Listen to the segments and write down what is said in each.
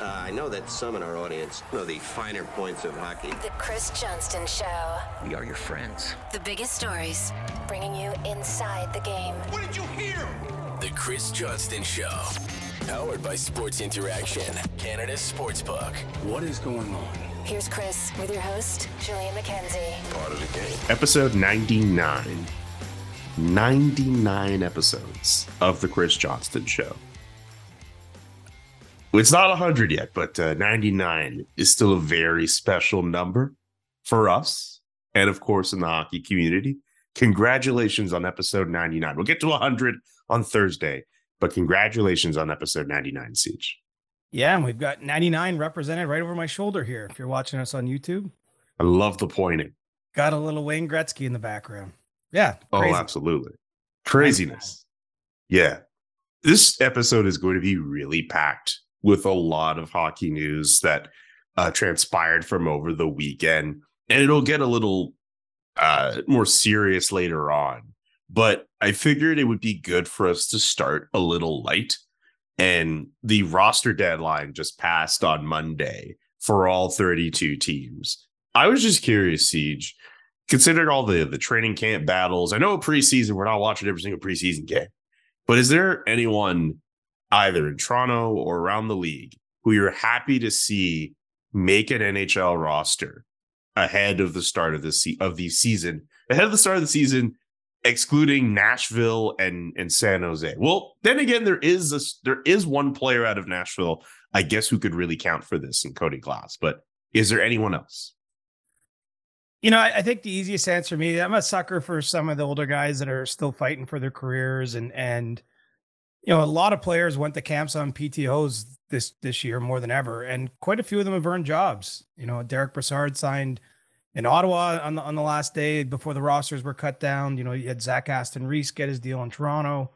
Uh, I know that some in our audience know the finer points of hockey. The Chris Johnston Show. We are your friends. The biggest stories, bringing you inside the game. What did you hear? The Chris Johnston Show. Powered by Sports Interaction, Canada's Sportsbook. What is going on? Here's Chris with your host, Julian McKenzie. Part of the game. Episode 99. 99 episodes of The Chris Johnston Show. It's not 100 yet, but uh, 99 is still a very special number for us. And of course, in the hockey community. Congratulations on episode 99. We'll get to 100 on Thursday, but congratulations on episode 99, Siege. Yeah, and we've got 99 represented right over my shoulder here. If you're watching us on YouTube, I love the pointing. got a little Wayne Gretzky in the background. Yeah. Oh, absolutely. Craziness. Yeah. This episode is going to be really packed with a lot of hockey news that uh, transpired from over the weekend. And it'll get a little uh, more serious later on. But I figured it would be good for us to start a little light. And the roster deadline just passed on Monday for all 32 teams. I was just curious, Siege, considering all the the training camp battles. I know preseason, we're not watching every single preseason game, but is there anyone either in Toronto or around the league who you're happy to see make an NHL roster ahead of the start of the se- of the season, ahead of the start of the season, excluding Nashville and and San Jose? Well, then again, there is a, there is one player out of Nashville, I guess, who could really count for this in Cody Glass. But is there anyone else? You know, I, I think the easiest answer for me, I'm a sucker for some of the older guys that are still fighting for their careers and and you know, a lot of players went to camps on PTOs this this year more than ever, and quite a few of them have earned jobs. You know, Derek Brassard signed in Ottawa on the on the last day before the rosters were cut down. You know, you had Zach Aston Reese get his deal in Toronto,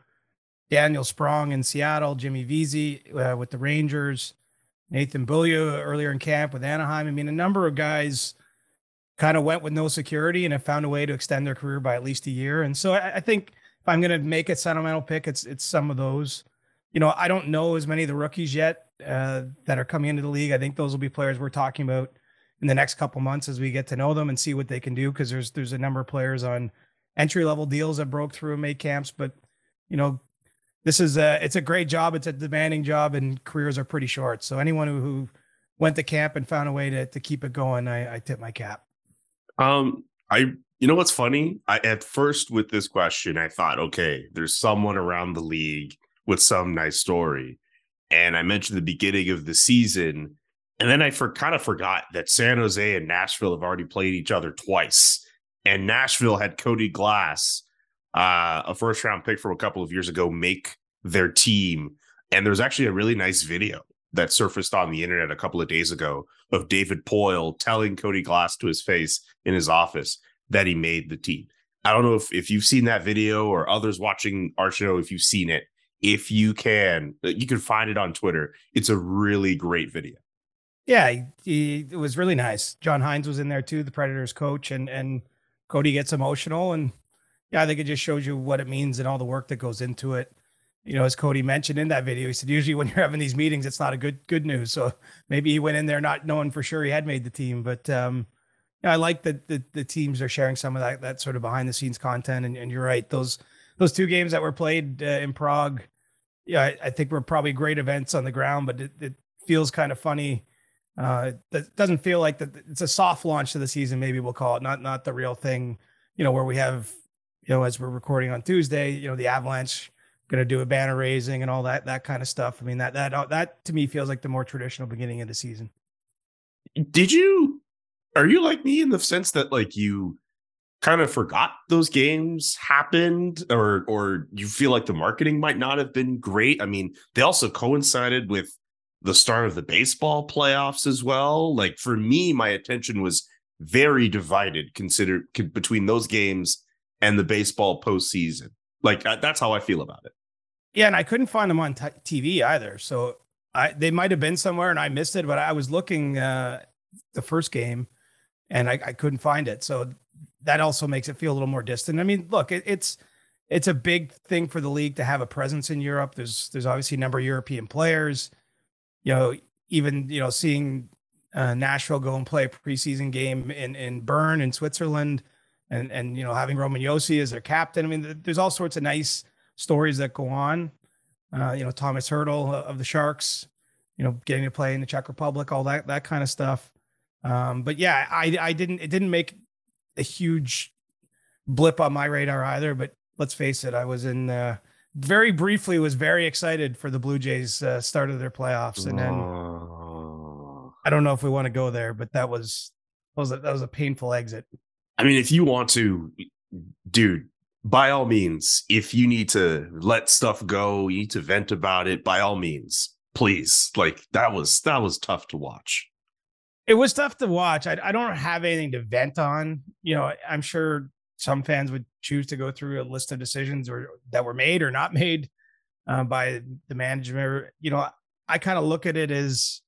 Daniel Sprong in Seattle, Jimmy Vesey uh, with the Rangers, Nathan Beaulieu earlier in camp with Anaheim. I mean, a number of guys kind of went with no security and have found a way to extend their career by at least a year. And so I, I think if I'm going to make a sentimental pick, it's it's some of those. You know, I don't know as many of the rookies yet uh, that are coming into the league. I think those will be players we're talking about in the next couple months as we get to know them and see what they can do. Because there's there's a number of players on entry level deals that broke through and made camps. But you know, this is a it's a great job. It's a demanding job, and careers are pretty short. So anyone who, who went to camp and found a way to to keep it going, I, I tip my cap. Um, I you know what's funny? I at first with this question, I thought, okay, there's someone around the league with some nice story. And I mentioned the beginning of the season, and then I for kind of forgot that San Jose and Nashville have already played each other twice. And Nashville had Cody Glass, uh, a first round pick from a couple of years ago, make their team. And there's actually a really nice video that surfaced on the internet a couple of days ago of David Poile telling Cody Glass to his face in his office that he made the team. I don't know if, if you've seen that video or others watching our show, if you've seen it. If you can, uh, you can find it on Twitter. It's a really great video. Yeah, he, he, it was really nice. John Hynes was in there too, the Predators coach, and and Cody gets emotional, and yeah, I think it just shows you what it means and all the work that goes into it. You know, as Cody mentioned in that video, he said usually when you're having these meetings, it's not a good good news. So maybe he went in there not knowing for sure he had made the team, but um, yeah, I like that the, the teams are sharing some of that that sort of behind the scenes content. And, and you're right, those those two games that were played uh, in Prague, yeah, I, I, think were probably great events on the ground, but it, it feels kind of funny. Uh, that doesn't feel like that. It's a soft launch to the season, maybe we'll call it, not not the real thing. You know, where we have, you know, as we're recording on Tuesday, you know, the Avalanche going to do a banner raising and all that that kind of stuff. I mean, that that that to me feels like the more traditional beginning of the season. Did you are you like me in the sense that like you kind of forgot those games happened or or you feel like the marketing might not have been great? I mean they also coincided with the start of the baseball playoffs as well. Like for me my attention was very divided considered between those games and the baseball postseason. Like that's how i feel about it. Yeah and i couldn't find them on t- tv either. So i they might have been somewhere and i missed it but i was looking uh the first game and I, I, couldn't find it. So that also makes it feel a little more distant. I mean, look, it, it's it's a big thing for the league to have a presence in Europe. There's there's obviously a number of European players. You know, even you know seeing uh, Nashville go and play a preseason game in in Bern in Switzerland, and and you know having Roman Josi as their captain. I mean, there's all sorts of nice stories that go on. Uh, you know, Tomas Hertl of the Sharks, you know, getting to play in the Czech Republic, all that that kind of stuff. Um, but yeah, I I didn't it didn't make a huge blip on my radar either. But let's face it, I was in uh, very briefly was very excited for the Blue Jays uh, start of their playoffs, and then. I don't know if we want to go there, but that was that was a, that was a painful exit. I mean, if you want to, dude, by all means, if you need to let stuff go, you need to vent about it, by all means, please. Like that was that was tough to watch. It was tough to watch. I, I don't have anything to vent on. You know, I'm sure some fans would choose to go through a list of decisions or that were made or not made uh, by the management. You know, I kind of look at it as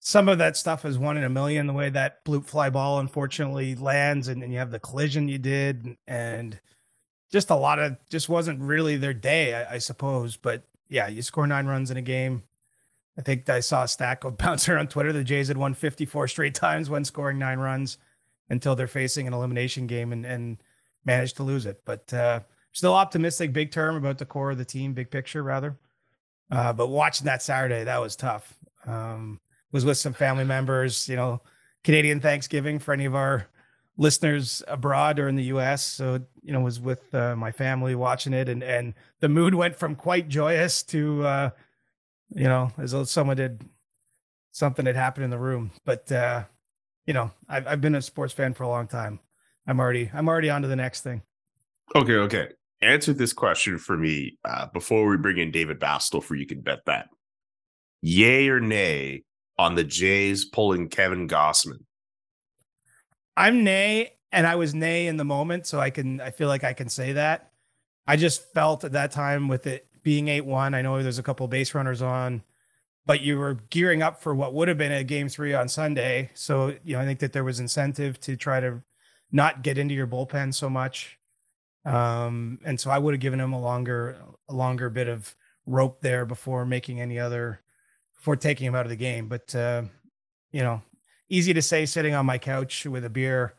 some of that stuff is one in a million. The way that blue fly ball unfortunately lands, and, and you have the collision you did, and just a lot of just wasn't really their day, I, I suppose. But yeah, you score nine runs in a game. I think I saw a stack of bouncer on Twitter. The Jays had won 54 straight times when scoring nine runs until they're facing an elimination game and, and managed to lose it. But uh, still optimistic, big term about the core of the team, big picture rather. Uh, but watching that Saturday, that was tough. Um, was with some family members, you know, Canadian Thanksgiving for any of our listeners abroad or in the US. So, you know, was with uh, my family watching it and, and the mood went from quite joyous to, uh, you know, as though someone did something had happened in the room. But, uh, you know, I've, I've been a sports fan for a long time. I'm already, I'm already on to the next thing. Okay, okay. Answer this question for me uh, before we bring in David Bastel for you can bet that. Yay or nay on the Jays pulling Kevin Gausman? I'm nay, and I was nay in the moment, so I can I feel like I can say that. I just felt at that time with it being eight one. I know there's a couple base runners on, but you were gearing up for what would have been a game three on Sunday. So you know I think that there was incentive to try to not get into your bullpen so much. Um, and so I would have given him a longer a longer bit of rope there before making any other before taking him out of the game. But uh, you know, easy to say sitting on my couch with a beer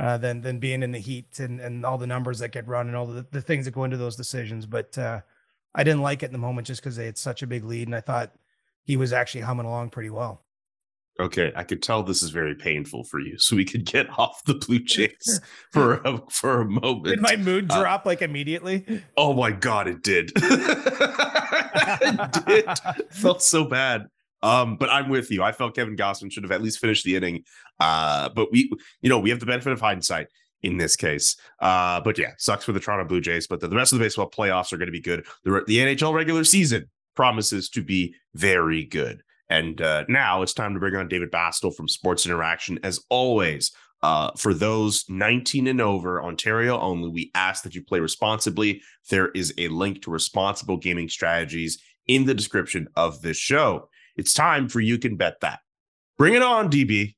uh, than than being in the heat and and all the numbers that get run and all the, the things that go into those decisions. But uh, I didn't like it in the moment just because they had such a big lead, and I thought he was actually humming along pretty well. Okay, I could tell this is very painful for you, so we could get off the Blue Jays for a, for a moment. Did my mood Uh, drop like immediately? Oh my god, it did. it did. Felt so bad. Um, but I'm with you. I felt Kevin Gausman should have at least finished the inning. Uh, but we, you know, we have the benefit of hindsight in this case. Uh, but yeah, sucks for the Toronto Blue Jays. But the, the rest of the baseball playoffs are going to be good. The, the NHL regular season promises to be very good. And uh, now it's time to bring on David Bastel from Sports Interaction. As always, uh, for those 19 and over, Ontario only, we ask that you play responsibly. There is a link to responsible gaming strategies in the description of this show. It's time for You Can Bet That. Bring it on, DB.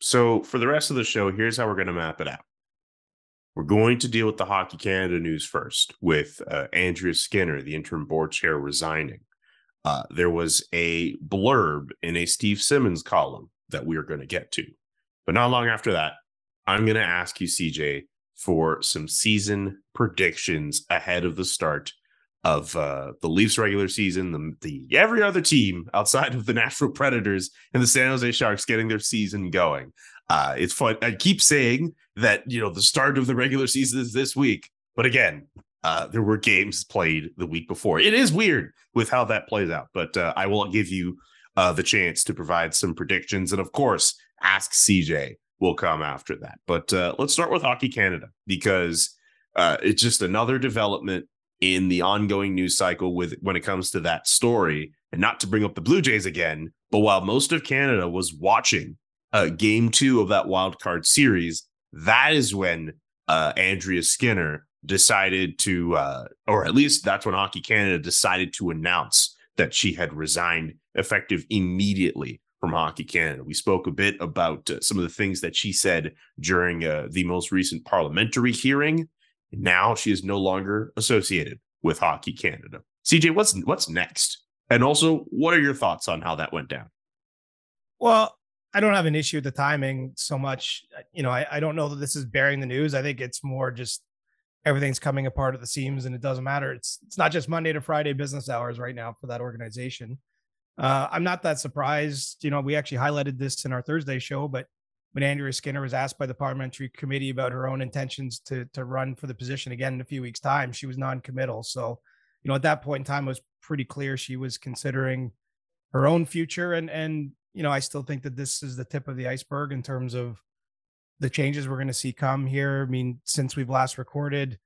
So, for the rest of the show, here's how we're going to map it out. We're going to deal with the Hockey Canada news first, with uh, Andrea Skinner, the interim board chair, resigning. Uh, there was a blurb in a Steve Simmons column that we are going to get to. But not long after that, I'm going to ask you, CJ, for some season predictions ahead of the start of uh, the Leafs regular season, the, the every other team outside of the Nashville Predators and the San Jose Sharks getting their season going. Uh, it's fun. I keep saying that you know the start of the regular season is this week, but again, uh, there were games played the week before. It is weird with how that plays out, but uh, I will give you uh, the chance to provide some predictions, and of course, ask CJ will come after that. But uh, let's start with Hockey Canada because uh, it's just another development in the ongoing news cycle with when it comes to that story. And not to bring up the Blue Jays again, but while most of Canada was watching uh, game two of that wild card series, that is when uh, Andrea Skinner decided to, uh, or at least that's when Hockey Canada decided to announce that she had resigned effective immediately from Hockey Canada. We spoke a bit about uh, some of the things that she said during uh, the most recent parliamentary hearing. Now she is no longer associated with Hockey Canada. CJ, what's what's next? And also, what are your thoughts on how that went down? Well, I don't have an issue with the timing so much. You know, I, I don't know that this is bearing the news. I think it's more just everything's coming apart at the seams and it doesn't matter. It's it's not just Monday to Friday business hours right now for that organization. Uh, I'm not that surprised. You know, we actually highlighted this in our Thursday show, but when Andrea Skinner was asked by the parliamentary committee about her own intentions to to run for the position again in a few weeks' time, she was non-committal. So, you know, at that point in time, it was pretty clear she was considering her own future. And and you know, I still think that this is the tip of the iceberg in terms of the changes we're going to see come here. I mean, since we've last recorded,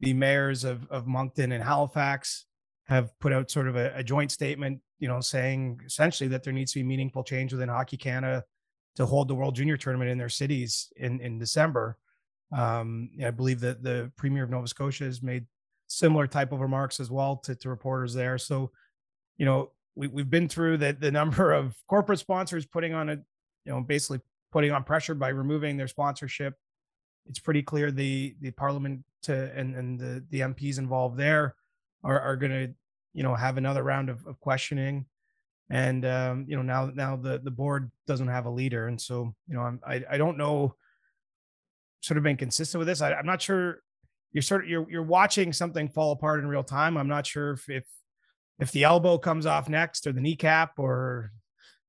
the mayors of of Moncton and Halifax have put out sort of a, a joint statement, you know, saying essentially that there needs to be meaningful change within Hockey Canada to hold the World Junior Tournament in their cities in in December. Um, I believe that the Premier of Nova Scotia has made similar type of remarks as well to, to reporters there. So, you know, we, we've been through the the number of corporate sponsors putting on a, you know, basically putting on pressure by removing their sponsorship. It's pretty clear the the Parliament to and and the the MPs involved there are are going to you know have another round of, of questioning and um, you know now now the the board doesn't have a leader, and so you know I'm, I I don't know sort of been consistent with this. I, I'm not sure you're sort of you're you're watching something fall apart in real time. I'm not sure if if if the elbow comes off next or the kneecap or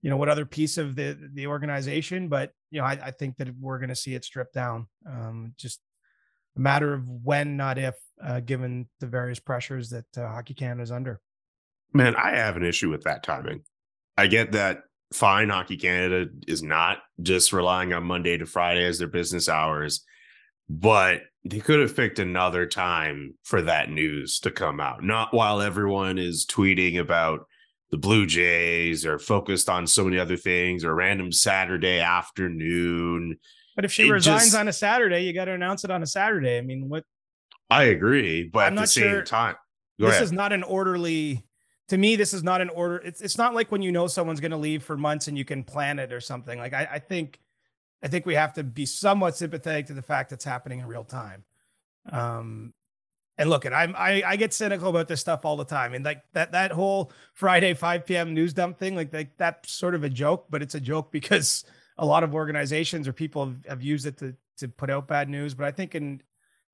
you know what other piece of the the organization, but you know I, I think that we're going to see it stripped down. Um, just a matter of when, not if, uh, given the various pressures that uh, Hockey Canada is under. Man, I have an issue with that timing. I get that fine Hockey Canada is not just relying on Monday to Friday as their business hours, but they could have picked another time for that news to come out, not while everyone is tweeting about the Blue Jays or focused on so many other things or random Saturday afternoon. But if she it resigns just, on a Saturday, you got to announce it on a Saturday. I mean, what? I agree, but I'm at the same sure, time, this ahead. is not an orderly to me, this is not an order. It's it's not like when you know someone's going to leave for months and you can plan it or something. Like I, I think, I think we have to be somewhat sympathetic to the fact that's happening in real time. Um, and look, and I'm I, I get cynical about this stuff all the time. And like that that whole Friday 5 p.m. news dump thing, like, like that's sort of a joke, but it's a joke because a lot of organizations or people have, have used it to to put out bad news. But I think in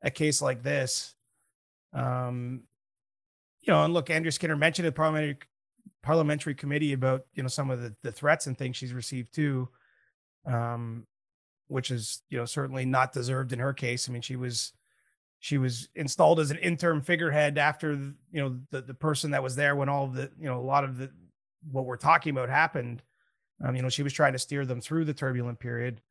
a case like this, um, you know, and look, Andrea Skinner mentioned the parliamentary parliamentary committee about you know some of the, the threats and things she's received too, um, which is you know certainly not deserved in her case. I mean, she was she was installed as an interim figurehead after you know the the person that was there when all of the you know a lot of the what we're talking about happened. Um, you know, she was trying to steer them through the turbulent period,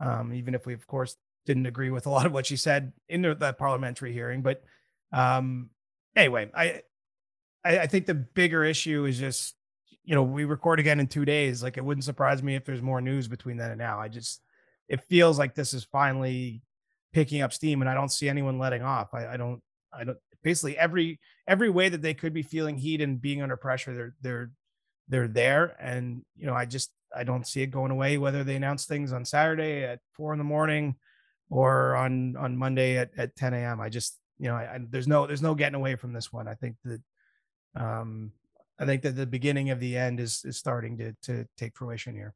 um, even if we of course didn't agree with a lot of what she said in the, that parliamentary hearing, but um anyway, I, I, I think the bigger issue is just you know we record again in two days. Like it wouldn't surprise me if there's more news between then and now. I just it feels like this is finally picking up steam, and I don't see anyone letting off. I, I don't. I don't. Basically, every every way that they could be feeling heat and being under pressure, they're they're they're there. And you know, I just I don't see it going away. Whether they announce things on Saturday at four in the morning or on on Monday at, at 10 a.m. I just you know, I, I, there's no there's no getting away from this one. I think that um, I think that the beginning of the end is is starting to to take fruition here.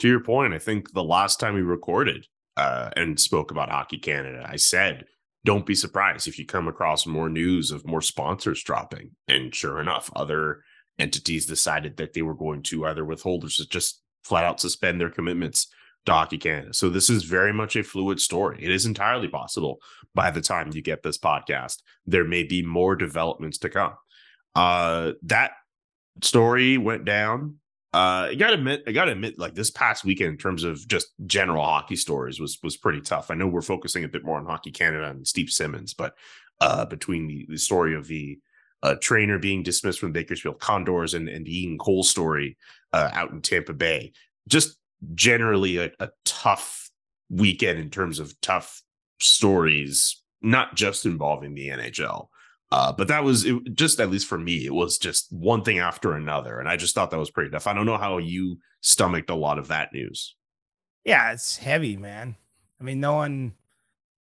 To your point, I think the last time we recorded uh, and spoke about Hockey Canada, I said, "Don't be surprised if you come across more news of more sponsors dropping." And sure enough, other entities decided that they were going to either withhold or just flat out suspend their commitments to Hockey Canada. So this is very much a fluid story. It is entirely possible by the time you get this podcast, there may be more developments to come. Uh, that story went down. Uh, I gotta admit, I gotta admit, like this past weekend, in terms of just general hockey stories, was was pretty tough. I know we're focusing a bit more on Hockey Canada and Steve Simmons, but uh, between the, the story of the uh, trainer being dismissed from Bakersfield Condors and, and the Ian Cole story uh, out in Tampa Bay, just generally a, a tough weekend in terms of tough stories, not just involving the NHL. Uh, but that was it, just at least for me, it was just one thing after another, and I just thought that was pretty tough. I don't know how you stomached a lot of that news. Yeah, it's heavy, man. I mean, no one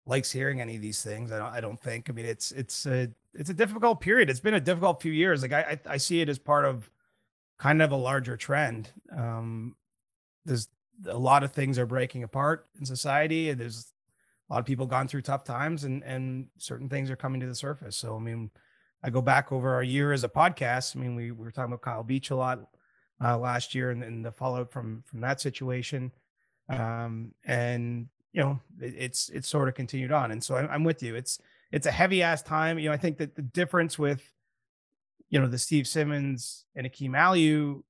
likes hearing any of these things. I don't. I don't think. I mean, it's it's a it's a difficult period. It's been a difficult few years. Like I I, I see it as part of kind of a larger trend. Um, there's a lot of things are breaking apart in society, and there's a lot of people gone through tough times, and and certain things are coming to the surface. So I mean, I go back over our year as a podcast. I mean, we, we were talking about Kyle Beach a lot uh, last year, and, and the fallout from from that situation, um, and you know, it, it's it's sort of continued on. And so I, I'm with you. It's it's a heavy ass time. You know, I think that the difference with you know the Steve Simmons and Akim Aliu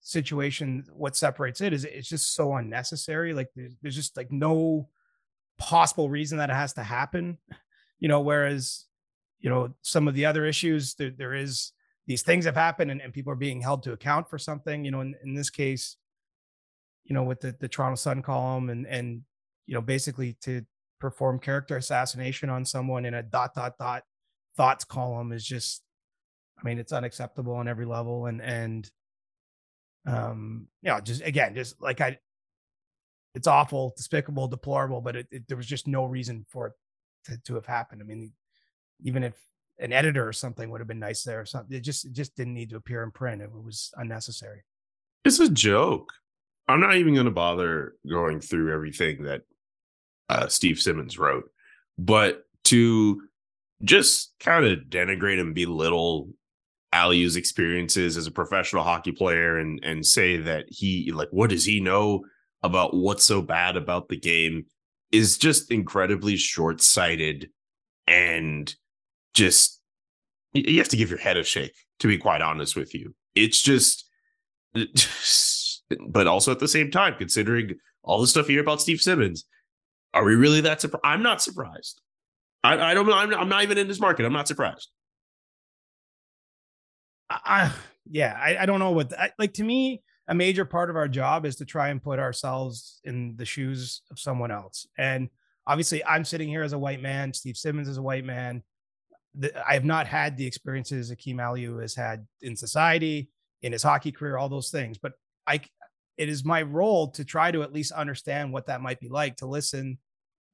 situation, what separates it is it's just so unnecessary. Like there's, there's just like no possible reason that it has to happen. You know, whereas you know some of the other issues there, there is these things have happened and, and people are being held to account for something. You know, in, in this case, you know, with the, the Toronto Sun column and and you know basically to perform character assassination on someone in a dot dot dot thoughts column is just I mean, it's unacceptable on every level. And, and, um, you know, just again, just like I, it's awful, despicable, deplorable, but it, it, there was just no reason for it to, to have happened. I mean, even if an editor or something would have been nice there or something, it just, it just didn't need to appear in print. It was unnecessary. It's a joke. I'm not even going to bother going through everything that uh, Steve Simmons wrote, but to just kind of denigrate and belittle Aliu's experiences as a professional hockey player and and say that he like what does he know about what's so bad about the game is just incredibly short-sighted and just you have to give your head a shake to be quite honest with you. It's just but also at the same time considering all the stuff you hear about Steve Simmons are we really that surprised I'm not surprised. I, I don't I'm, I'm not even in this market. I'm not surprised. I, yeah, I, I don't know what I, like to me a major part of our job is to try and put ourselves in the shoes of someone else. And obviously, I'm sitting here as a white man. Steve Simmons is a white man. The, I have not had the experiences Akim Aliu has had in society, in his hockey career, all those things. But I, it is my role to try to at least understand what that might be like, to listen,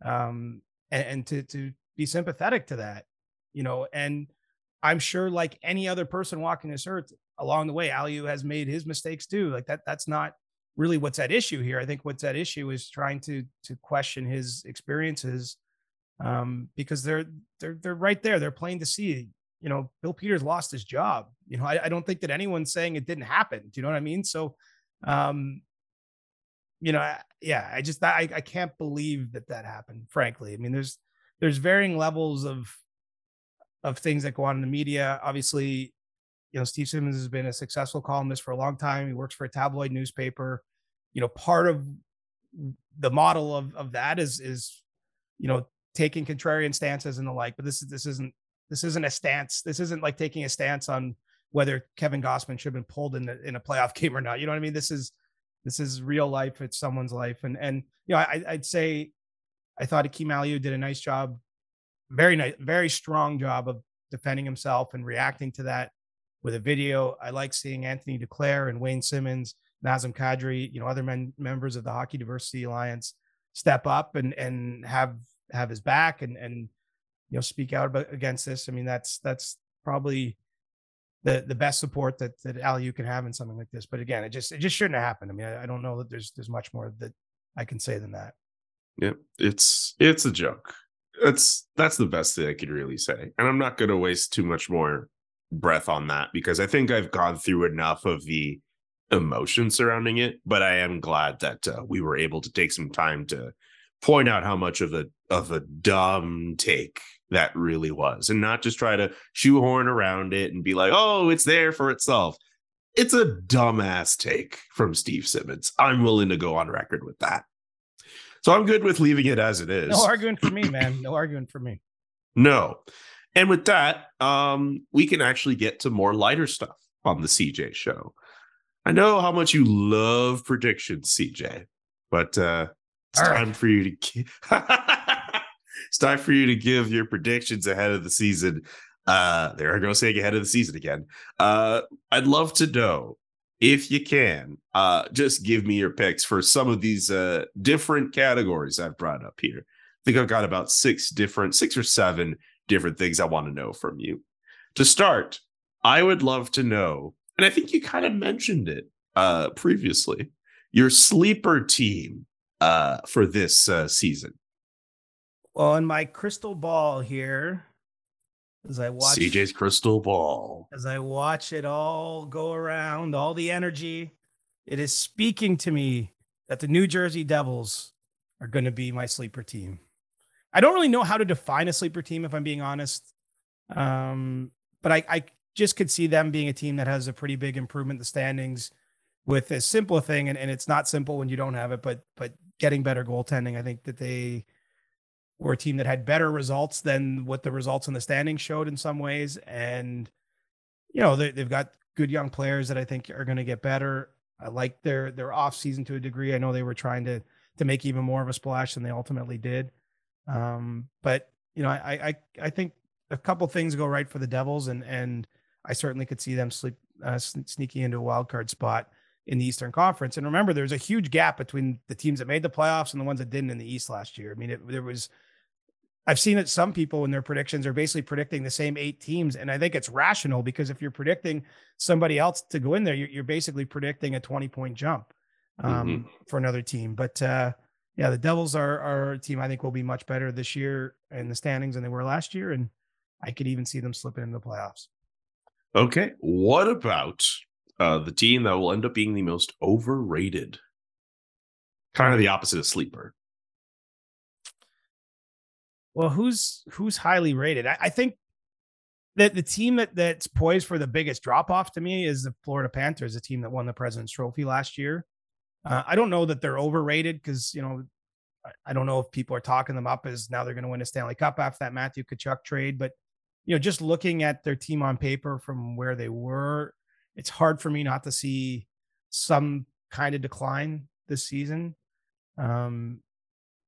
um, and, and to to be sympathetic to that, you know, and I'm sure, like any other person walking this earth, along the way, Aliu has made his mistakes too. Like that, that's not really what's at issue here. I think what's at issue is trying to to question his experiences, um, because they're they're they're right there. They're plain to see. You know, Bill Peters lost his job. You know, I, I don't think that anyone's saying it didn't happen. Do you know what I mean? So, um, you know, I, yeah, I just I I can't believe that that happened. Frankly, I mean, there's there's varying levels of of things that go on in the media. Obviously, you know, Steve Simmons has been a successful columnist for a long time. He works for a tabloid newspaper. You know, part of the model of of that is is you know taking contrarian stances and the like. But this is this isn't this isn't a stance. This isn't like taking a stance on whether Kevin Gausman should have been pulled in the, in a playoff game or not. You know what I mean? This is this is real life. It's someone's life, and and you know I, I'd say I thought Akim Aliu did a nice job very nice, very strong job of defending himself and reacting to that with a video. I like seeing Anthony Duclair and Wayne Simmonds, Nazem Kadri, you know, other men, members of the Hockey Diversity Alliance step up and and have have his back and and you know speak out about, against this. I mean, that's that's probably the the best support that that Aliu can have in something like this. But again, it just it just shouldn't have happened. I mean, I, I don't know that there's there's much more that I can say than that. Yeah, it's it's a joke that's that's the best thing I could really say. And I'm not going to waste too much more breath on that because I think I've gone through enough of the emotion surrounding it. But I am glad that uh, we were able to take some time to point out how much of a of a dumb take that really was, and not just try to shoehorn around it and be like, "Oh, it's there for itself." It's a dumbass take from Steve Simmons. I'm willing to go on record with that. So I'm good with leaving it as it is. No arguing for me, man. No arguing for me. No. And with that, um, we can actually get to more lighter stuff on the CJ show. I know how much you love predictions, CJ, but uh, it's All time right. for you to it's time for you to give your predictions ahead of the season. Uh, there I go saying ahead of the season again. Uh, I'd love to know if you can, uh, just give me your picks for some of these uh, different categories I've brought up here. I think I've got about six different, six or seven different things I want to know from you. To start, I would love to know, and I think you kind of mentioned it uh, previously. your sleeper team uh, for this uh, season. Well, in my crystal ball here, as I watch CJ's crystal ball. as I watch it all go around, all the energy, it is speaking to me that the New Jersey Devils are going to be my sleeper team. I don't really know how to define a sleeper team, if I'm being honest. Um, but I, I just could see them being a team that has a pretty big improvement in the standings with a simple thing, and, and it's not simple when you don't have it, but but getting better goaltending. I think that they were a team that had better results than what the results in the standings showed in some ways, and you know they, they've got good young players that I think are going to get better. I like their their off season to a degree. I know they were trying to to make even more of a splash than they ultimately did. Um, but you know, I I I think a couple things go right for the Devils, and and I certainly could see them sleep uh, sneaking into a wild card spot in the Eastern Conference. And remember, there's a huge gap between the teams that made the playoffs and the ones that didn't in the East last year. I mean, it, there was. I've seen it. Some people in their predictions are basically predicting the same eight teams, and I think it's rational because if you're predicting somebody else to go in there, you're, you're basically predicting a 20 point jump um, mm-hmm. for another team. But uh, yeah, the Devils are, are a team I think will be much better this year in the standings than they were last year, and I could even see them slipping into the playoffs. Okay, what about uh, the team that will end up being the most overrated? Kind of the opposite of sleeper. Well, who's who's highly rated? I, I think that the team that that's poised for the biggest drop off to me is the Florida Panthers, a team that won the President's Trophy last year. Uh, I don't know that they're overrated because you know I don't know if people are talking them up as now they're going to win a Stanley Cup after that Matthew Tkachuk trade, but you know just looking at their team on paper from where they were, it's hard for me not to see some kind of decline this season. Um,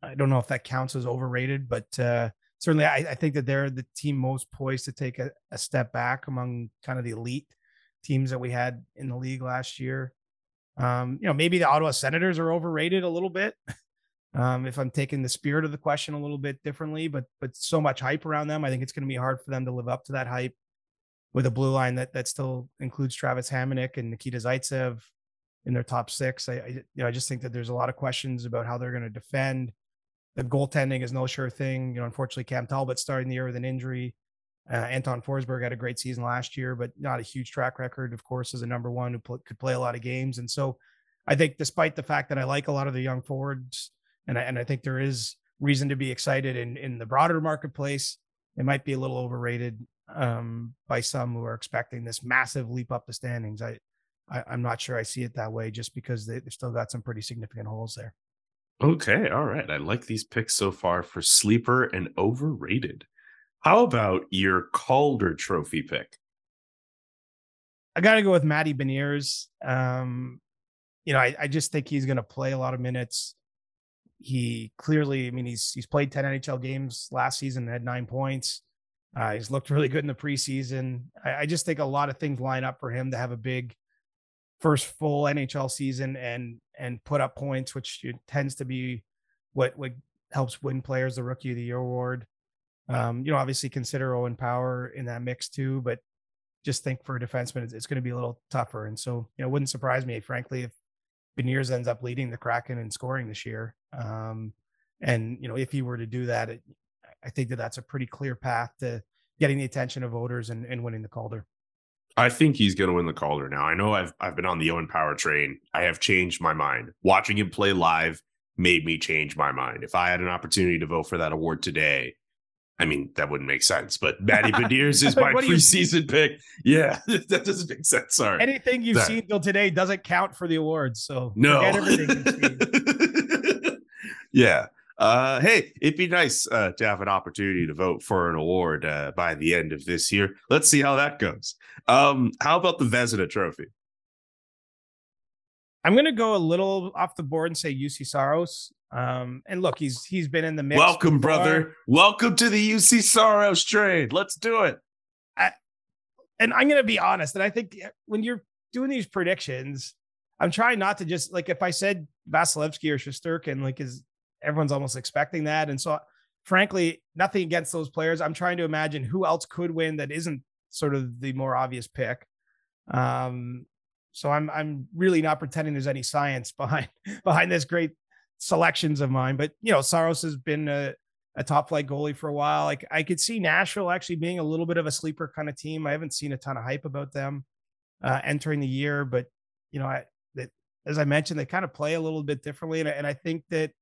I don't know if that counts as overrated, but uh, certainly I, I, think that they're the team most poised to take a, a, step back among kind of the elite teams that we had in the league last year. Um, you know, maybe the Ottawa Senators are overrated a little bit. Um, if I'm taking the spirit of the question a little bit differently, but but so much hype around them, I think it's going to be hard for them to live up to that hype with a blue line that that still includes Travis Hamonic and Nikita Zaitsev in their top six. I, I you know I just think that there's a lot of questions about how they're going to defend the goaltending is no sure thing. You know, unfortunately, Cam Talbot starting the year with an injury. Uh, Anton Forsberg had a great season last year, but not a huge track record, of course, as a number one who pl- could play a lot of games. And so I think, despite the fact that I like a lot of the young forwards, and I, and I think there is reason to be excited in, in the broader marketplace, it might be a little overrated um, by some who are expecting this massive leap up the standings. I, I, am not sure I see it that way just because they, they've still got some pretty significant holes there. Okay, all right. I like these picks so far for sleeper and overrated. How about your Calder Trophy pick? I got to go with Matty Beniers. Um, you know, I, I just think he's going to play a lot of minutes. He clearly, I mean, he's he's played ten NHL games last season, had nine points. Uh, he's looked really good in the preseason. I, I just think a lot of things line up for him to have a big first full NHL season and and put up points, which tends to be what what helps win players the Rookie of the Year award. Um, you know, obviously consider Owen Power in that mix too, but just think for a defenseman, it's, it's going to be a little tougher. And so, you know, it wouldn't surprise me, frankly, if Beniers ends up leading the Kraken in scoring this year. Um, and you know, if he were to do that, it, I think that that's a pretty clear path to getting the attention of voters and, and winning the Calder. I think he's going to win the Calder now. I know I've I've been on the Owen Power train. I have changed my mind. Watching him play live made me change my mind. If I had an opportunity to vote for that award today, I mean that wouldn't make sense. But Matty Beniers is my preseason pick. Yeah, that doesn't make sense. Sorry. Anything you've seen till today doesn't count for the awards. So no. yeah. Uh, hey, it'd be nice uh, to have an opportunity to vote for an award uh, by the end of this year. Let's see how that goes. Um, how about the Vezina Trophy? I'm going to go a little off the board and say Juuse Saros. Um, and look, he's he's been in the mix. Welcome, before. brother. Welcome to the Juuse Saros trade. Let's do it. I, and I'm going to be honest. And I think when you're doing these predictions, I'm trying not to just like if I said Vasilevskiy or Shesterkin, like is everyone's almost expecting that. And so, frankly, nothing against those players. I'm trying to imagine who else could win that isn't sort of the more obvious pick. Um, so I'm I'm really not pretending there's any science behind behind this great selections of mine. But you know, Saros has been a, a top flight goalie for a while. Like I could see Nashville actually being a little bit of a sleeper kind of team. I haven't seen a ton of hype about them uh, entering the year, but you know, I that as I mentioned, they kind of play a little bit differently, and, and I think that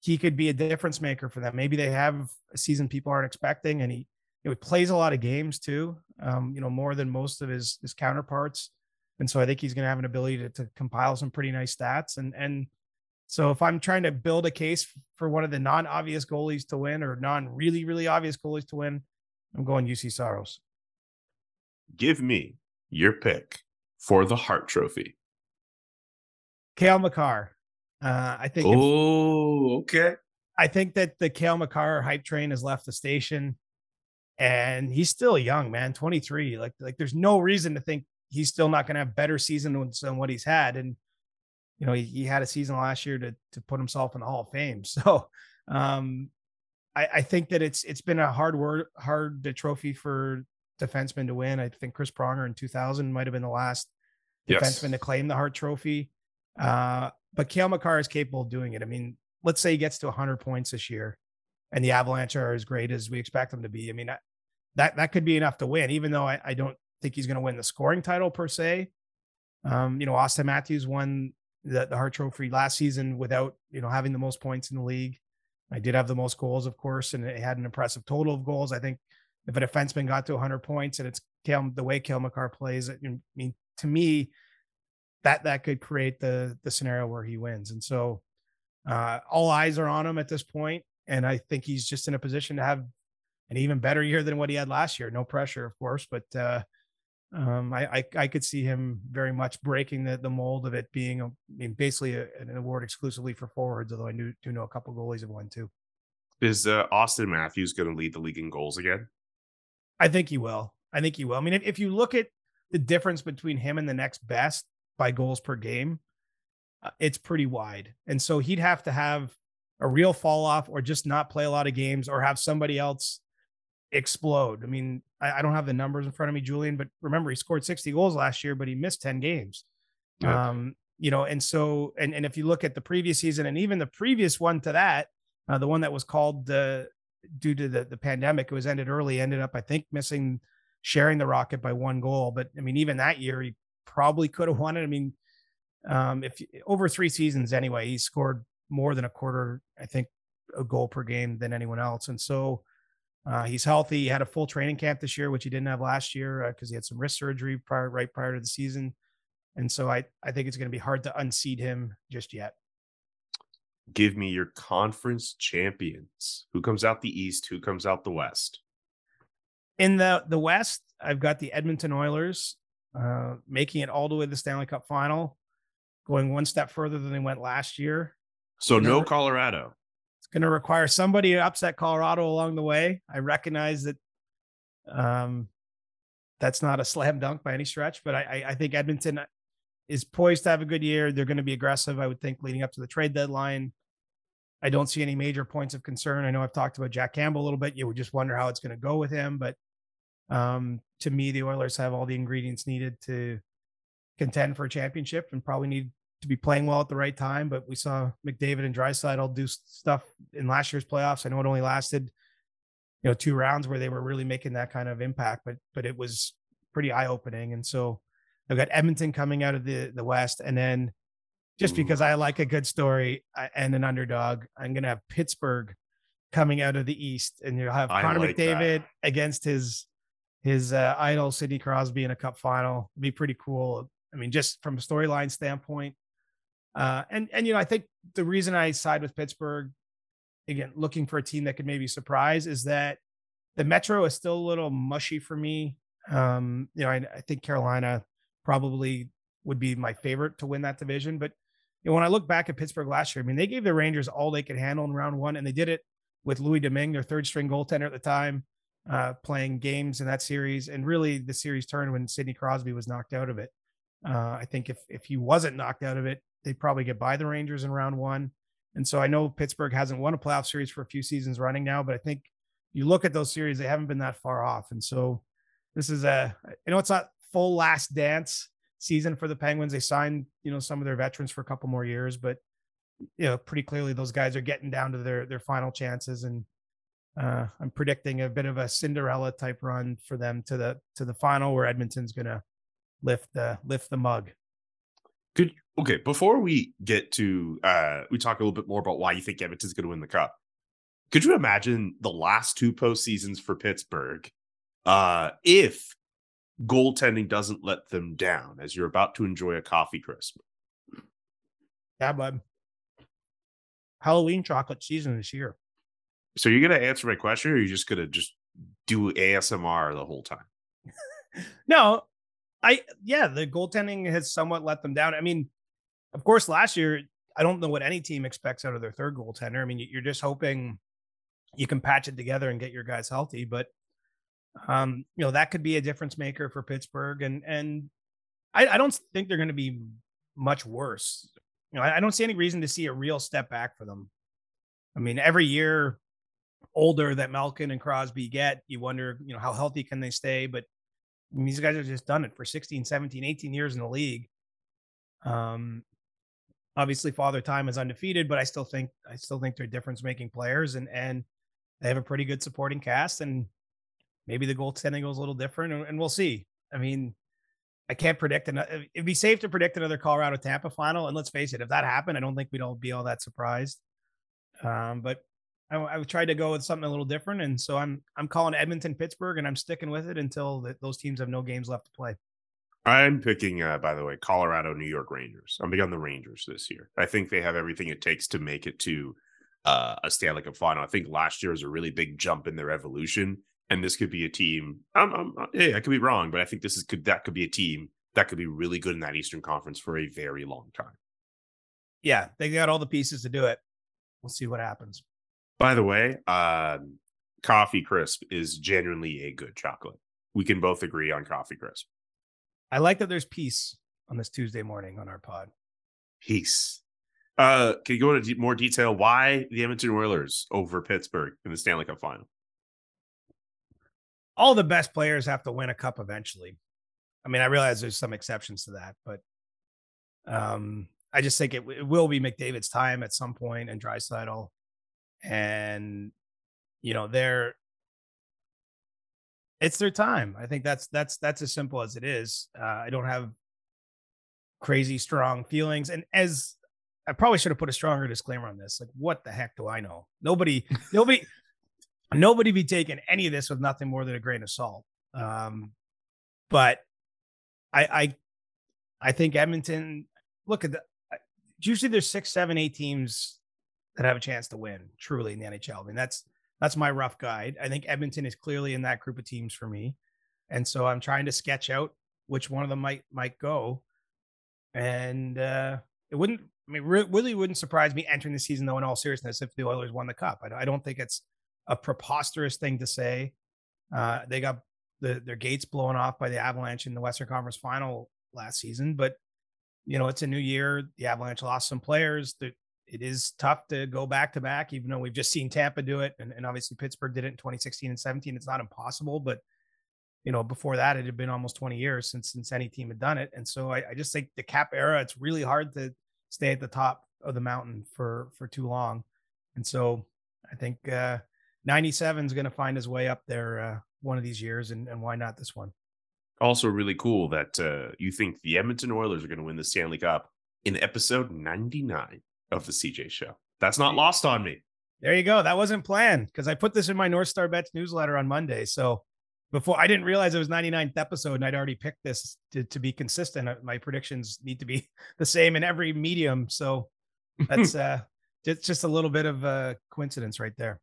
he could be a difference maker for them. Maybe they have a season people aren't expecting, and he you know, he plays a lot of games too. Um, you know, more than most of his his counterparts, and so I think he's going to have an ability to, to compile some pretty nice stats. And and so if I'm trying to build a case for one of the non obvious goalies to win or non really really obvious goalies to win, I'm going Juuse Saros. Give me your pick for the Hart Trophy. Cale Makar. Uh, I think. Oh, if, okay. I think that the Cale Makar hype train has left the station, and he's still young, man, 23. Like, like there's no reason to think he's still not going to have better season than what he's had. And you know, he, he, had a season last year to to put himself in the Hall of Fame. So, um, I, I think that it's it's been a hard word, Hart trophy for defensemen to win. I think Chris Pronger in 2000 might have been the last yes. defenseman to claim the Hart Trophy. Uh, but Cale Makar is capable of doing it. I mean, let's say he gets to 100 points this year, and the Avalanche are as great as we expect them to be. I mean, that that could be enough to win, even though I, I don't think he's going to win the scoring title per se. Um, you know, Auston Matthews won the, the Hart Trophy last season without you know having the most points in the league. I did have the most goals, of course, and it had an impressive total of goals. I think if a defenseman got to 100 points and it's Cale, the way Cale Makar plays, I mean, to me, that that could create the the scenario where he wins. And so uh, all eyes are on him at this point, and I think he's just in a position to have an even better year than what he had last year. No pressure, of course, but uh, um, I, I, I could see him very much breaking the the mold of it being a, I mean, basically a, an award exclusively for forwards. Although I do, do know a couple goalies have won too. Is uh, Auston Matthews going to lead the league in goals again? I think he will. I think he will. I mean, if, if you look at the difference between him and the next best, by goals per game, uh, it's pretty wide. And so he'd have to have a real fall off or just not play a lot of games or have somebody else explode. I mean, I, I, don't have the numbers in front of me, Julian, but remember he scored 60 goals last year, but he missed 10 games. Yeah. Um, you know, and so and and if you look at the previous season and even the previous one to that, uh, the one that was called uh, due to the the pandemic, it was ended early, ended up I think missing sharing the rocket by one goal. But I mean, even that year he probably could have won it. I mean, um, if over three seasons anyway, he scored more than a quarter, I think, a goal per game than anyone else. And so uh, he's healthy. He had a full training camp this year, which he didn't have last year because uh, he had some wrist surgery prior, right prior to the season. And so I, I think it's going to be hard to unseat him just yet. Give me your conference champions. Who comes out the East? Who comes out the West? In the the West, I've got the Edmonton Oilers uh, making it all the way to the Stanley Cup final, going one step further than they went last year. So no Colorado. Going to require somebody to upset Colorado along the way. I recognize that um, that's not a slam dunk by any stretch, but I, I think Edmonton is poised to have a good year. They're going to be aggressive, I would think, leading up to the trade deadline. I don't see any major points of concern. I know I've talked about Jack Campbell a little bit. You would just wonder how it's going to go with him, but um, to me, the Oilers have all the ingredients needed to contend for a championship and probably need to be playing well at the right time. But we saw McDavid and Draisaitl do stuff in last year's playoffs. I know it only lasted, you know, two rounds where they were really making that kind of impact, but but it was pretty eye opening. And so I've got Edmonton coming out of the the West, and then just because I like a good story and an underdog, I'm going to have Pittsburgh coming out of the East, and you'll have Connor like McDavid that. against his his uh, idol Sidney Crosby in a cup final. It'd be pretty cool. I mean, just from a storyline standpoint. Uh, and and you know, I think the reason I side with Pittsburgh, again, looking for a team that could maybe surprise, is that the Metro is still a little mushy for me. Um, you know, I, I think Carolina probably would be my favorite to win that division. But you know, when I look back at Pittsburgh last year, I mean, they gave the Rangers all they could handle in round one, and they did it with Louis Domingue, their third string goaltender at the time uh, playing games in that series. And really, the series turned when Sidney Crosby was knocked out of it. Uh, I think if if he wasn't knocked out of it, they'd probably get by the Rangers in round one. And so I know Pittsburgh hasn't won a playoff series for a few seasons running now, but I think you look at those series, they haven't been that far off. And so this is a, you know, it's not full last dance season for the Penguins. They signed, you know, some of their veterans for a couple more years, but you know, pretty clearly those guys are getting down to their their final chances and uh, I'm predicting a bit of a Cinderella type run for them to the to the final where Edmonton's going to lift the lift the mug. Good. Okay, before we get to uh we talk a little bit more about why you think Edmonton's going to win the cup. Could you imagine the last two postseasons for Pittsburgh uh if goaltending doesn't let them down as you're about to enjoy a coffee crisp? Yeah, bud. Halloween chocolate season this year. So you're gonna answer my question, or you're just gonna just do ASMR the whole time? no, I yeah, the goaltending has somewhat let them down. I mean, of course, last year I don't know what any team expects out of their third goaltender. I mean, you're just hoping you can patch it together and get your guys healthy, but um, you know that could be a difference maker for Pittsburgh, and and I, I don't think they're going to be much worse. You know, I, I don't see any reason to see a real step back for them. I mean, every year older that Malkin and Crosby get, you wonder, you know, how healthy can they stay? But I mean, these guys have just done it for 16, 17, 18 years in the league. Um, obviously father time is undefeated, but I still think, I still think they're difference making players and, and they have a pretty good supporting cast and maybe the goaltending goes a little different and, and we'll see. I mean, I can't predict. Another, it'd be safe to predict another Colorado Tampa final. And let's face it, if that happened, I don't think we'd all be all that surprised. Um, but I, I tried to go with something a little different, and so I'm I'm calling Edmonton Pittsburgh, and I'm sticking with it until the, those teams have no games left to play. I'm picking, uh, by the way, Colorado New York Rangers. I'm big on the Rangers this year. I think they have everything it takes to make it to uh, a Stanley Cup final. I think last year was a really big jump in their evolution, and this could be a team. I'm, I'm, uh, hey, I could be wrong, but I think this is could that could be a team that could be really good in that Eastern Conference for a very long time. Yeah, they got all the pieces to do it. We'll see what happens. By the way, um, Coffee Crisp is genuinely a good chocolate. We can both agree on Coffee Crisp. I like that there's peace on this Tuesday morning on our pod. Peace. Uh, can you go into more detail why the Edmonton Oilers over Pittsburgh in the Stanley Cup final? All the best players have to win a cup eventually. I mean, I realize there's some exceptions to that, but um, I just think it, it will be McDavid's time at some point and Draisaitl and you know they're it's their time. I think that's that's that's as simple as it is. Uh, I don't have crazy strong feelings, and as I probably should have put a stronger disclaimer on this. Like, what the heck do I know? Nobody, nobody, nobody be taking any of this with nothing more than a grain of salt. Um, but I, I, I think Edmonton. Look at the. Usually, there's six, seven, eight teams that have a chance to win truly in the NHL. I mean, that's that's my rough guide. I think Edmonton is clearly in that group of teams for me. And so I'm trying to sketch out which one of them might might go. And uh it wouldn't I mean re- really wouldn't surprise me entering the season though in all seriousness if the Oilers won the cup. I, I don't think it's a preposterous thing to say. Uh they got the, their gates blown off by the Avalanche in the Western Conference final last season, but you know, it's a new year. The Avalanche lost some players. The, it is tough to go back to back, even though we've just seen Tampa do it, and, and obviously Pittsburgh did it in 2016 and 17. It's not impossible, but you know, before that, it had been almost 20 years since since any team had done it, and so I, I just think the cap era, it's really hard to stay at the top of the mountain for for too long, and so I think uh, 97 is going to find his way up there uh, one of these years, and, and why not this one? Also, really cool that uh, you think the Edmonton Oilers are going to win the Stanley Cup in episode 99 of the CJ show. That's not lost on me. There you go. That wasn't planned because I put this in my North Star Bets newsletter on Monday. So before I didn't realize it was 99th episode and I'd already picked this to, to be consistent. Uh, my predictions need to be the same in every medium. So that's uh just, just a little bit of a coincidence right there.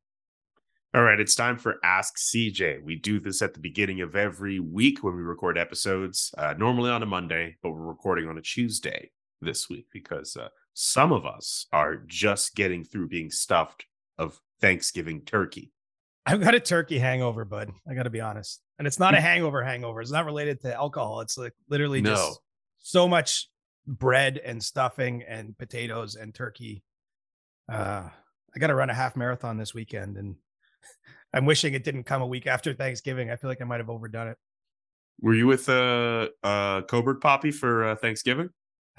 All right, it's time for Ask CJ. We do this at the beginning of every week when we record episodes, uh, normally on a Monday, but we're recording on a Tuesday this week because uh, some of us are just getting through being stuffed of Thanksgiving turkey. I've got a turkey hangover, bud. I got to be honest. And it's not a hangover hangover. It's not related to alcohol. It's like literally No. just so much bread and stuffing and potatoes and turkey. Uh, I got to run a half marathon this weekend and I'm wishing it didn't come a week after Thanksgiving. I feel like I might have overdone it. Were you with uh uh Cobourg Poppy for uh, Thanksgiving?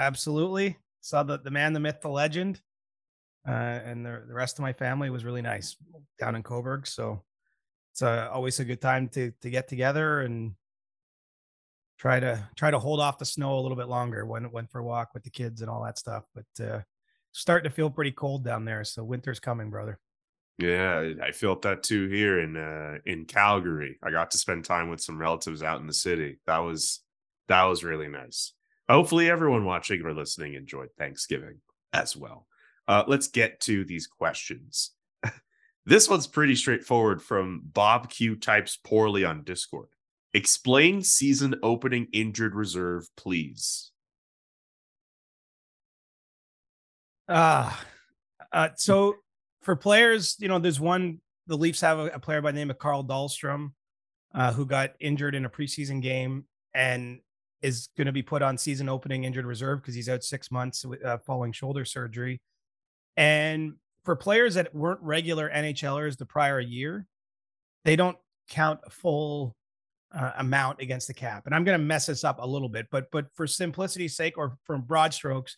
Absolutely. Saw the the man, the myth, the legend. Uh, and the, the rest of my family was really nice down in Cobourg. So it's uh, always a good time to to get together and try to try to hold off the snow a little bit longer. Went went for a walk with the kids and all that stuff. But uh, starting to feel pretty cold down there. So winter's coming, brother. Yeah, I felt that too here in uh in Calgary. I got to spend time with some relatives out in the city. That was that was really nice. Hopefully everyone watching or listening enjoyed Thanksgiving as well. Uh let's get to these questions. this one's pretty straightforward from Bob Q types poorly on Discord. Explain season opening injured reserve, please. Ah, uh, so for players, you know, there's one. The Leafs have a, a player by the name of Carl Dahlstrom, uh, who got injured in a preseason game and is going to be put on season opening injured reserve because he's out six months uh, following shoulder surgery. And for players that weren't regular NHLers the prior year, they don't count a full uh, amount against the cap. And I'm going to mess this up a little bit, but but for simplicity's sake, or from broad strokes,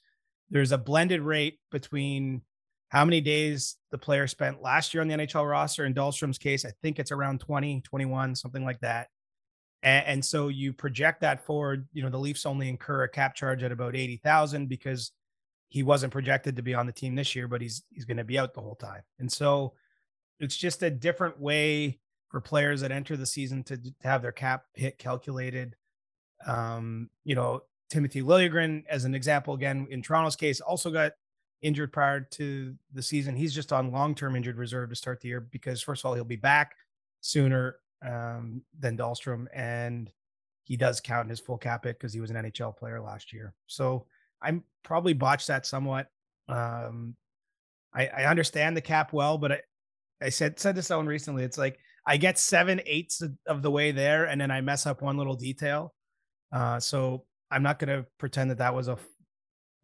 there's a blended rate between how many days the player spent last year on the NHL roster. In Dahlstrom's case, I think it's around 20, 21, something like that. And, and, so you project that forward. You know, the Leafs only incur a cap charge at about 80,000 because he wasn't projected to be on the team this year, but he's he's going to be out the whole time. And so it's just a different way for players that enter the season to, to have their cap hit calculated. Um, you know, Timothy Liljegren, as an example, again, in Toronto's case, also got injured prior to the season. He's just on long term injured reserve to start the year because, first of all, he'll be back sooner um, than Dahlstrom. And he does count in his full cap it because he was an NHL player last year. So I'm probably botched that somewhat. Um, I, I understand the cap well, but I, I said said to someone recently, it's like I get seven eighths of the way there, and then I mess up one little detail. Uh, so I'm not going to pretend that that was a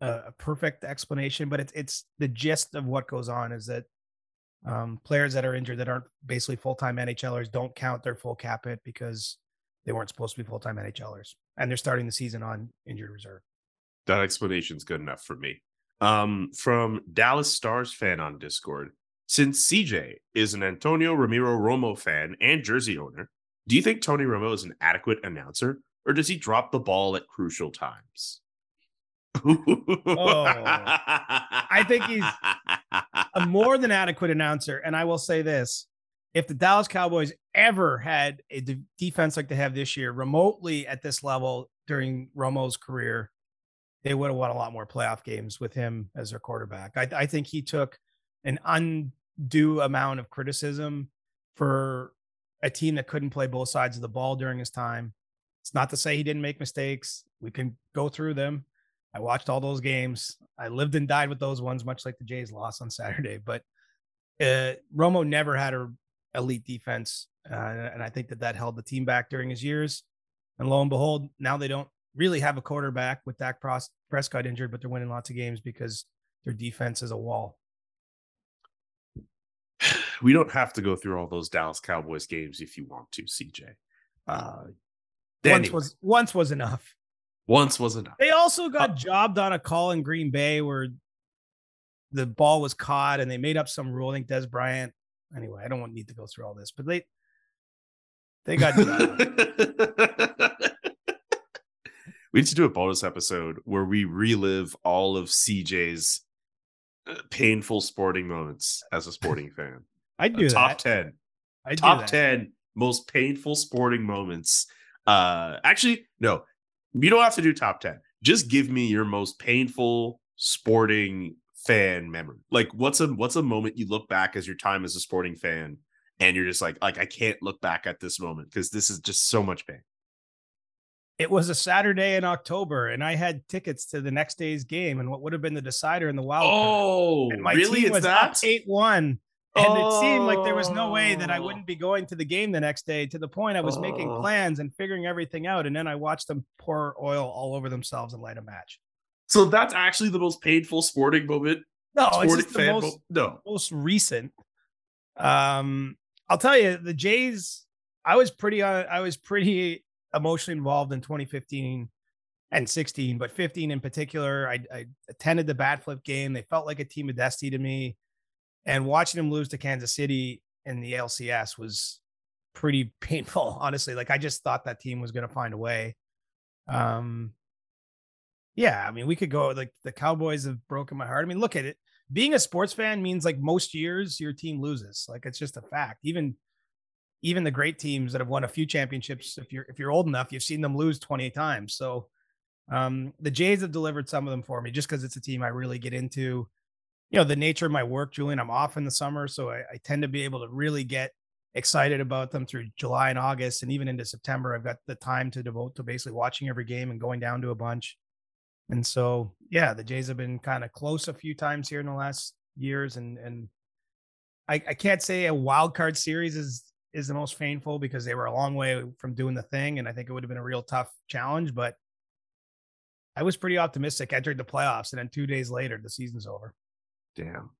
a, perfect explanation, but it's it's the gist of what goes on is that um, players that are injured that aren't basically full time NHLers don't count their full cap hit because they weren't supposed to be full time NHLers, and they're starting the season on injured reserve. That explanation is good enough for me. Um, from Dallas Stars fan on Discord, since CJ is an Antonio Ramiro Romo fan and jersey owner, do you think Tony Romo is an adequate announcer, or does he drop the ball at crucial times? oh, I think he's a more than adequate announcer. And I will say this if the Dallas Cowboys ever had a de- defense like they have this year, remotely at this level during Romo's career, they would have won a lot more playoff games with him as their quarterback. I, I think he took an undue amount of criticism for a team that couldn't play both sides of the ball during his time. It's not to say he didn't make mistakes. We can go through them. I watched all those games. I lived and died with those ones, much like the Jays loss on Saturday. But uh, Romo never had a elite defense, uh, and I think that that held the team back during his years. And lo and behold, now they don't really have a quarterback with Dak Prescott injured, but they're winning lots of games because their defense is a wall. We don't have to go through all those Dallas Cowboys games if you want to, CJ. Uh, once was once was enough. Once was enough. They also got uh, jobbed on a call in Green Bay where the ball was caught and they made up some rule. I think Dez Bryant. Anyway, I don't want need to go through all this, but they they got we need to do a bonus episode where we relive all of CJ's uh, painful sporting moments as a sporting fan. I do top that. ten. I top ten most painful sporting moments. Uh, actually, no, you don't have to do top 10. Just give me your most painful sporting fan memory. Like what's a what's a moment you look back as your time as a sporting fan and you're just like like I can't look back at this moment because this is just so much pain. It was a Saturday in October, and I had tickets to the next day's game, and what would have been the decider in the wild. Oh, and my really? Team was that? eight one, and oh. it seemed like there was no way that I wouldn't be going to the game the next day to the point I was oh. making plans and figuring everything out. And then I watched them pour oil all over themselves and light a match. So that's actually the most painful sporting moment. No, sporting it's just the most, mo- no. most recent. Um, I'll tell you, the Jays, I was pretty, uh, I was pretty emotionally involved in 2015 and 16, but 15 in particular. I, I attended the bat flip game. They felt like a team of destiny to me. And watching them lose to Kansas City in the LCS was pretty painful, honestly. Like I just thought that team was going to find a way. Um, yeah, I mean, we could go like the Cowboys have broken my heart. I mean, look at it. Being a sports fan means like most years your team loses. Like it's just a fact. Even even the great teams that have won a few championships, if you're if you're old enough, you've seen them lose 28 times. So um, the Jays have delivered some of them for me just because it's a team I really get into. You know, the nature of my work, Julian, I'm off in the summer, so I, I tend to be able to really get excited about them through July and August and even into September. I've got the time to devote to basically watching every game and going down to a bunch. And so, yeah, the Jays have been kind of close a few times here in the last years, and and I, I can't say a wild card series is is the most painful because they were a long way from doing the thing, and I think it would have been a real tough challenge. But I was pretty optimistic entering the playoffs, and then two days later, the season's over. Damn.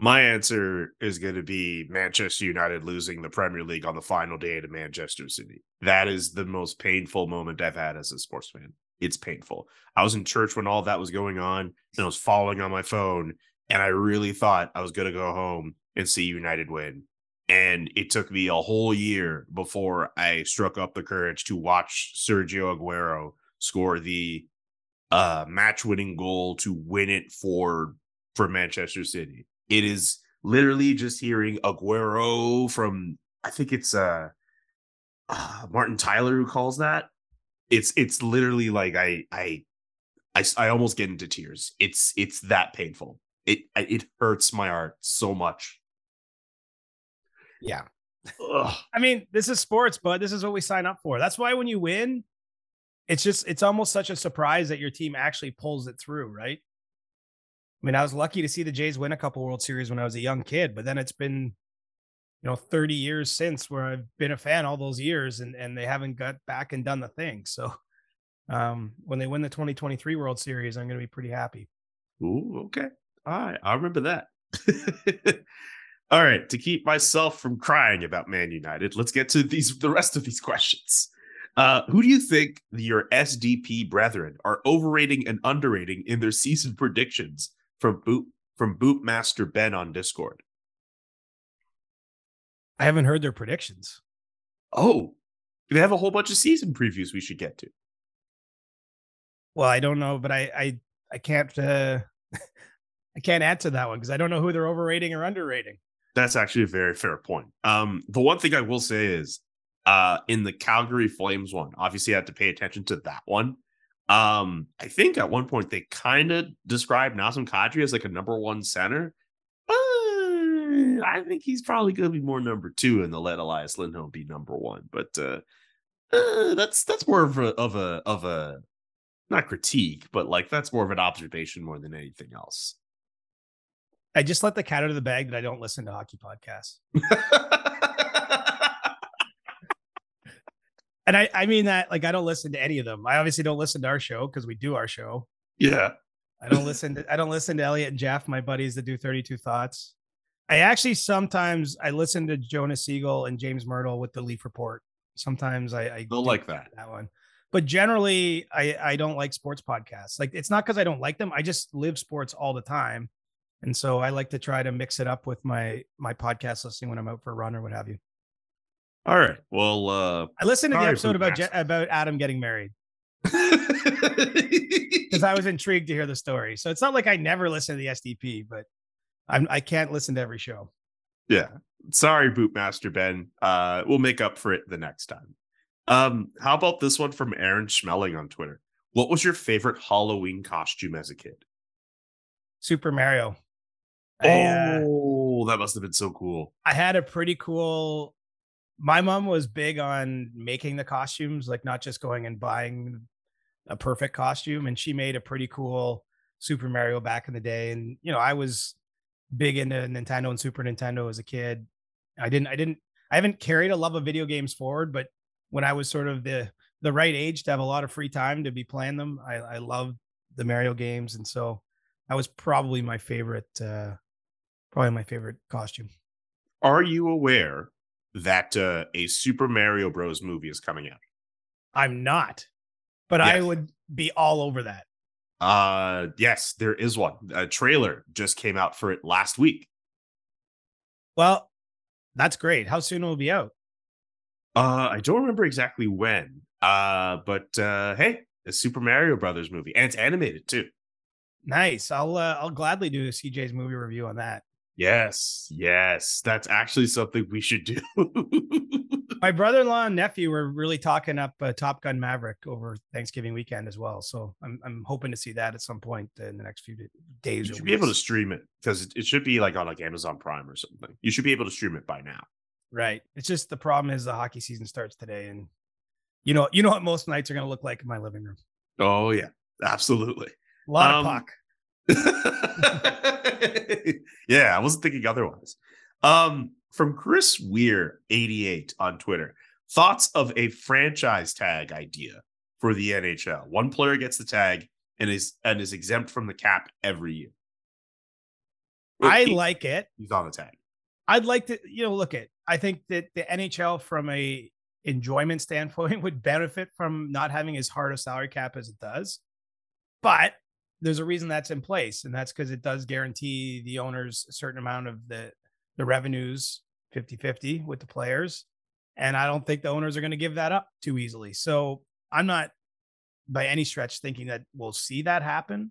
My answer is going to be Manchester United losing the Premier League on the final day to Manchester City. That is the most painful moment I've had as a sports fan it's painful. I was in church when all that was going on and I was following on my phone and I really thought I was going to go home and see United win. And it took me a whole year before I struck up the courage to watch Sergio Aguero score the uh, match-winning goal to win it for for Manchester City. It is literally just hearing Aguero from I think it's uh, uh Martin Tyler who calls that it's it's literally like I I I I almost get into tears. It's it's that painful. It it hurts my heart so much. Yeah. Ugh. I mean, this is sports, but this is what we sign up for. That's why when you win, it's just it's almost such a surprise that your team actually pulls it through, right? I mean, I was lucky to see the Jays win a couple World Series when I was a young kid, but then it's been you know 30 years since where I've been a fan all those years and and they haven't got back and done the thing. So um when they win the 2023 World Series, I'm going to be pretty happy. Ooh, okay. All right, I remember that. all right, to keep myself from crying about Man United, let's get to these the rest of these questions. Uh, who do you think your SDP brethren are overrating and underrating in their season predictions from boot from Bootmaster Ben on Discord? I haven't heard their predictions. Oh, they have a whole bunch of season previews we should get to. Well, I don't know, but I I I can't uh I can't answer that one because I don't know who they're overrating or underrating. That's actually a very fair point. Um, the one thing I will say is, uh, in the Calgary Flames one, obviously I had to pay attention to that one. Um, I think at one point they kind of described Nazem Kadri as like a number one center, I think he's probably going to be more number two, and they'll let Elias Lindholm be number one. But uh, uh, that's that's more of a of a of a not critique, but like that's more of an observation more than anything else. I just let the cat out of the bag that I don't listen to hockey podcasts. and I, I mean that like I don't listen to any of them. I obviously don't listen to our show because we do our show. Yeah. I don't listen to I don't listen to Elliotte and Jeff, my buddies that do 32 thoughts. I actually sometimes I listen to Jonas Siegel and James Mirtle with the Leaf Report. Sometimes I, I don't like that that one, but generally I I don't like sports podcasts. Like it's not because I don't like them. I just live sports all the time, and so I like to try to mix it up with my my podcast listening when I'm out for a run or what have you. All right. Well, uh, I listened to the episode about Je- about Adam getting married because I was intrigued to hear the story. So it's not like I never listen to the SDP, but I'm I can't listen to every show. Yeah. Sorry, Bootmaster Ben. Uh, we'll make up for it the next time. Um, how about this one from Aaron Schmelling on Twitter? What was your favorite Halloween costume as a kid? Super Mario. Oh, I, uh, that must have been so cool. I had a pretty cool. My mom was big on making the costumes, like not just going and buying a perfect costume. And she made a pretty cool Super Mario back in the day. And, you know, I was big into Nintendo and Super Nintendo as a kid. I didn't I didn't I haven't carried a love of video games forward, but when I was sort of the the right age to have a lot of free time to be playing them, I, I loved the Mario games, and so that was probably my favorite uh probably my favorite costume. Are you aware that uh, a Super Mario Bros movie is coming out? I'm not, but I would be all over that. Uh, yes, there is one. A trailer just came out for it last week. Well, that's great. How soon will it be out? Uh, I don't remember exactly when. Uh, but uh, hey, a Super Mario Brothers movie, and it's animated too. Nice. I'll uh, I'll gladly do a CJ's movie review on that. Yes, yes, that's actually something we should do. My brother-in-law and nephew were really talking up uh, Top Gun Maverick over Thanksgiving weekend as well. So I'm I'm hoping to see that at some point in the next few days. you or should be able to stream it because it, it should be like on like Amazon Prime or something. You should be able to stream it by now. Right. It's just the problem is the hockey season starts today, and you know you know what most nights are going to look like in my living room. Oh yeah, absolutely. A lot Um, of puck. yeah, I wasn't thinking otherwise. Um, from Chris Weir, 88 on Twitter, thoughts of a franchise tag idea for the NHL. One player gets the tag and is and is exempt from the cap every year. I He- like it. he's on the tag. I'd like to, you know, look at. I think that the NHL, from a enjoyment standpoint, would benefit from not having as hard a salary cap as it does. But there's a reason that's in place, and that's because it does guarantee the owners a certain amount of the the revenues 50-50 with the players. And I don't think the owners are going to give that up too easily. So I'm not by any stretch thinking that we'll see that happen.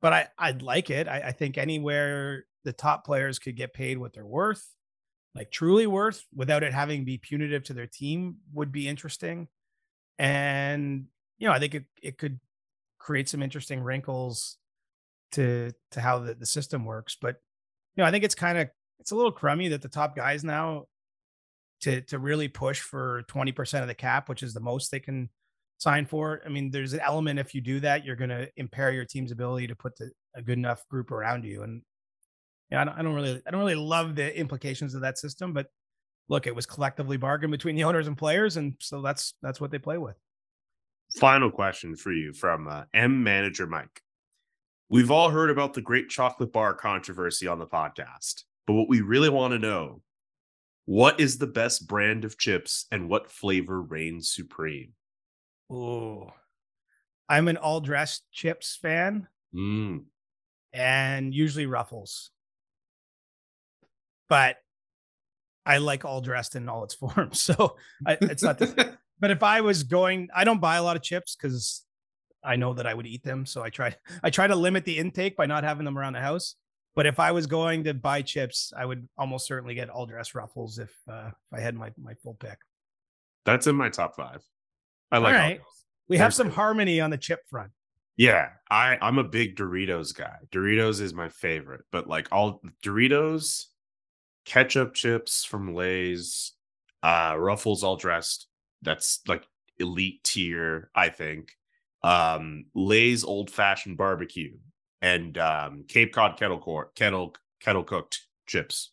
But I, I'd like it. I, I think anywhere the top players could get paid what they're worth, like truly worth, without it having be punitive to their team would be interesting. And you know, I think it, it could create some interesting wrinkles to to how the, the system works. But you know, I think it's kind of it's a little crummy that the top guys now to to really push for 20% of the cap, which is the most they can sign for. I mean, there's an element if you do that, you're going to impair your team's ability to put the, a good enough group around you. And yeah, I don't, I don't really, I don't really love the implications of that system. But look, it was collectively bargained between the owners and players, and so that's that's what they play with. Final question for you from uh, M Manager Mike. We've all heard about the great chocolate bar controversy on the podcast, but what we really want to know what is the best brand of chips and what flavor reigns supreme? Oh, I'm an all dressed chips fan, Mm. and usually Ruffles, but I like all dressed in all its forms. So I, it's not. The, but if I was going, I don't buy a lot of chips because I know that I would eat them. So I try I try to limit the intake by not having them around the house. But if I was going to buy chips, I would almost certainly get all dress ruffles if uh, if I had my my full pick. That's in my top five. I like All all right. those. We have There's some good. harmony on the chip front. Yeah, I I'm a big Doritos guy. Doritos is my favorite, but like all Doritos, ketchup chips from Lay's, uh Ruffles all dressed. That's like elite tier, I think. Um Lay's old fashioned barbecue and um Cape Cod kettle core kettle kettle cooked chips.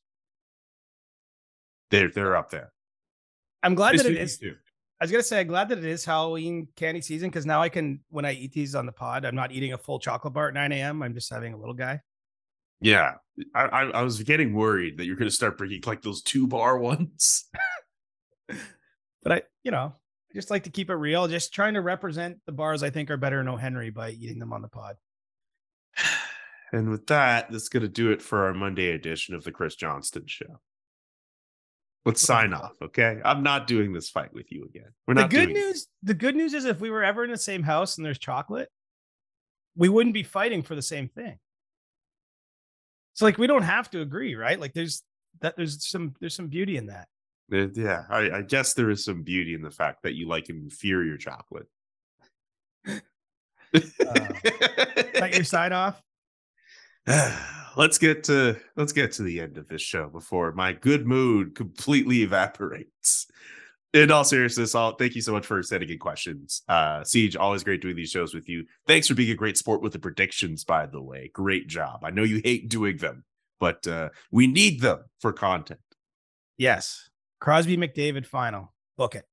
They're they're up there. I'm glad that it is. Too. I was gonna say I'm glad that it is Halloween candy season because now I can when I eat these on the pod, I'm not eating a full chocolate bar at 9 a.m. I'm just having a little guy. Yeah, I, I I was getting worried that you're going to start bringing like those two bar ones. But I, you know, I just like to keep it real, just trying to represent the bars I think are better in O. Henry by eating them on the pod. And with that, that's going to do it for our Monday edition of the Chris Johnston Show. Let's sign off, okay? I'm not doing this fight with you again. We're The good doing it. news, the good news is if we were ever in the same house and there's chocolate, we wouldn't be fighting for the same thing. So like we don't have to agree, right? Like there's that there's some there's some beauty in that. Uh, Yeah, I, I guess there is some beauty in the fact that you like inferior chocolate. Is that your sign off? let's get to let's get to the end of this show before my good mood completely evaporates. In all seriousness, I'll thank you so much for sending in questions. Uh Siege, always great doing these shows with you. Thanks for being a great sport with the predictions, by the way. Great job. I know you hate doing them, but uh we need them for content. Yes. Crosby McDavid final. Book it.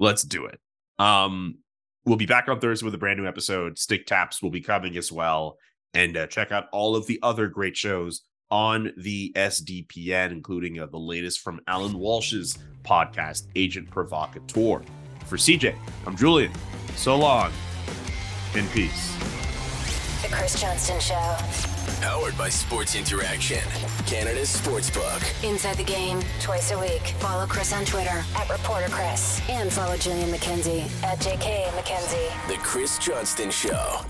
Let's do it. Um, we'll be back on Thursday with a brand new episode. Stick Taps will be coming as well. And uh, check out all of the other great shows on the SDPN, including uh, the latest from Alan Walsh's podcast, Agent Provocateur. For CJ, I'm Julian. So long. In peace. The Chris Johnston Show. Powered by Sports Interaction, Canada's sports sportsbook. Inside the game, twice a week. Follow Chris on Twitter at Reporter Chris. And follow Julian McKenzie at JK McKenzie. The Chris Johnston Show.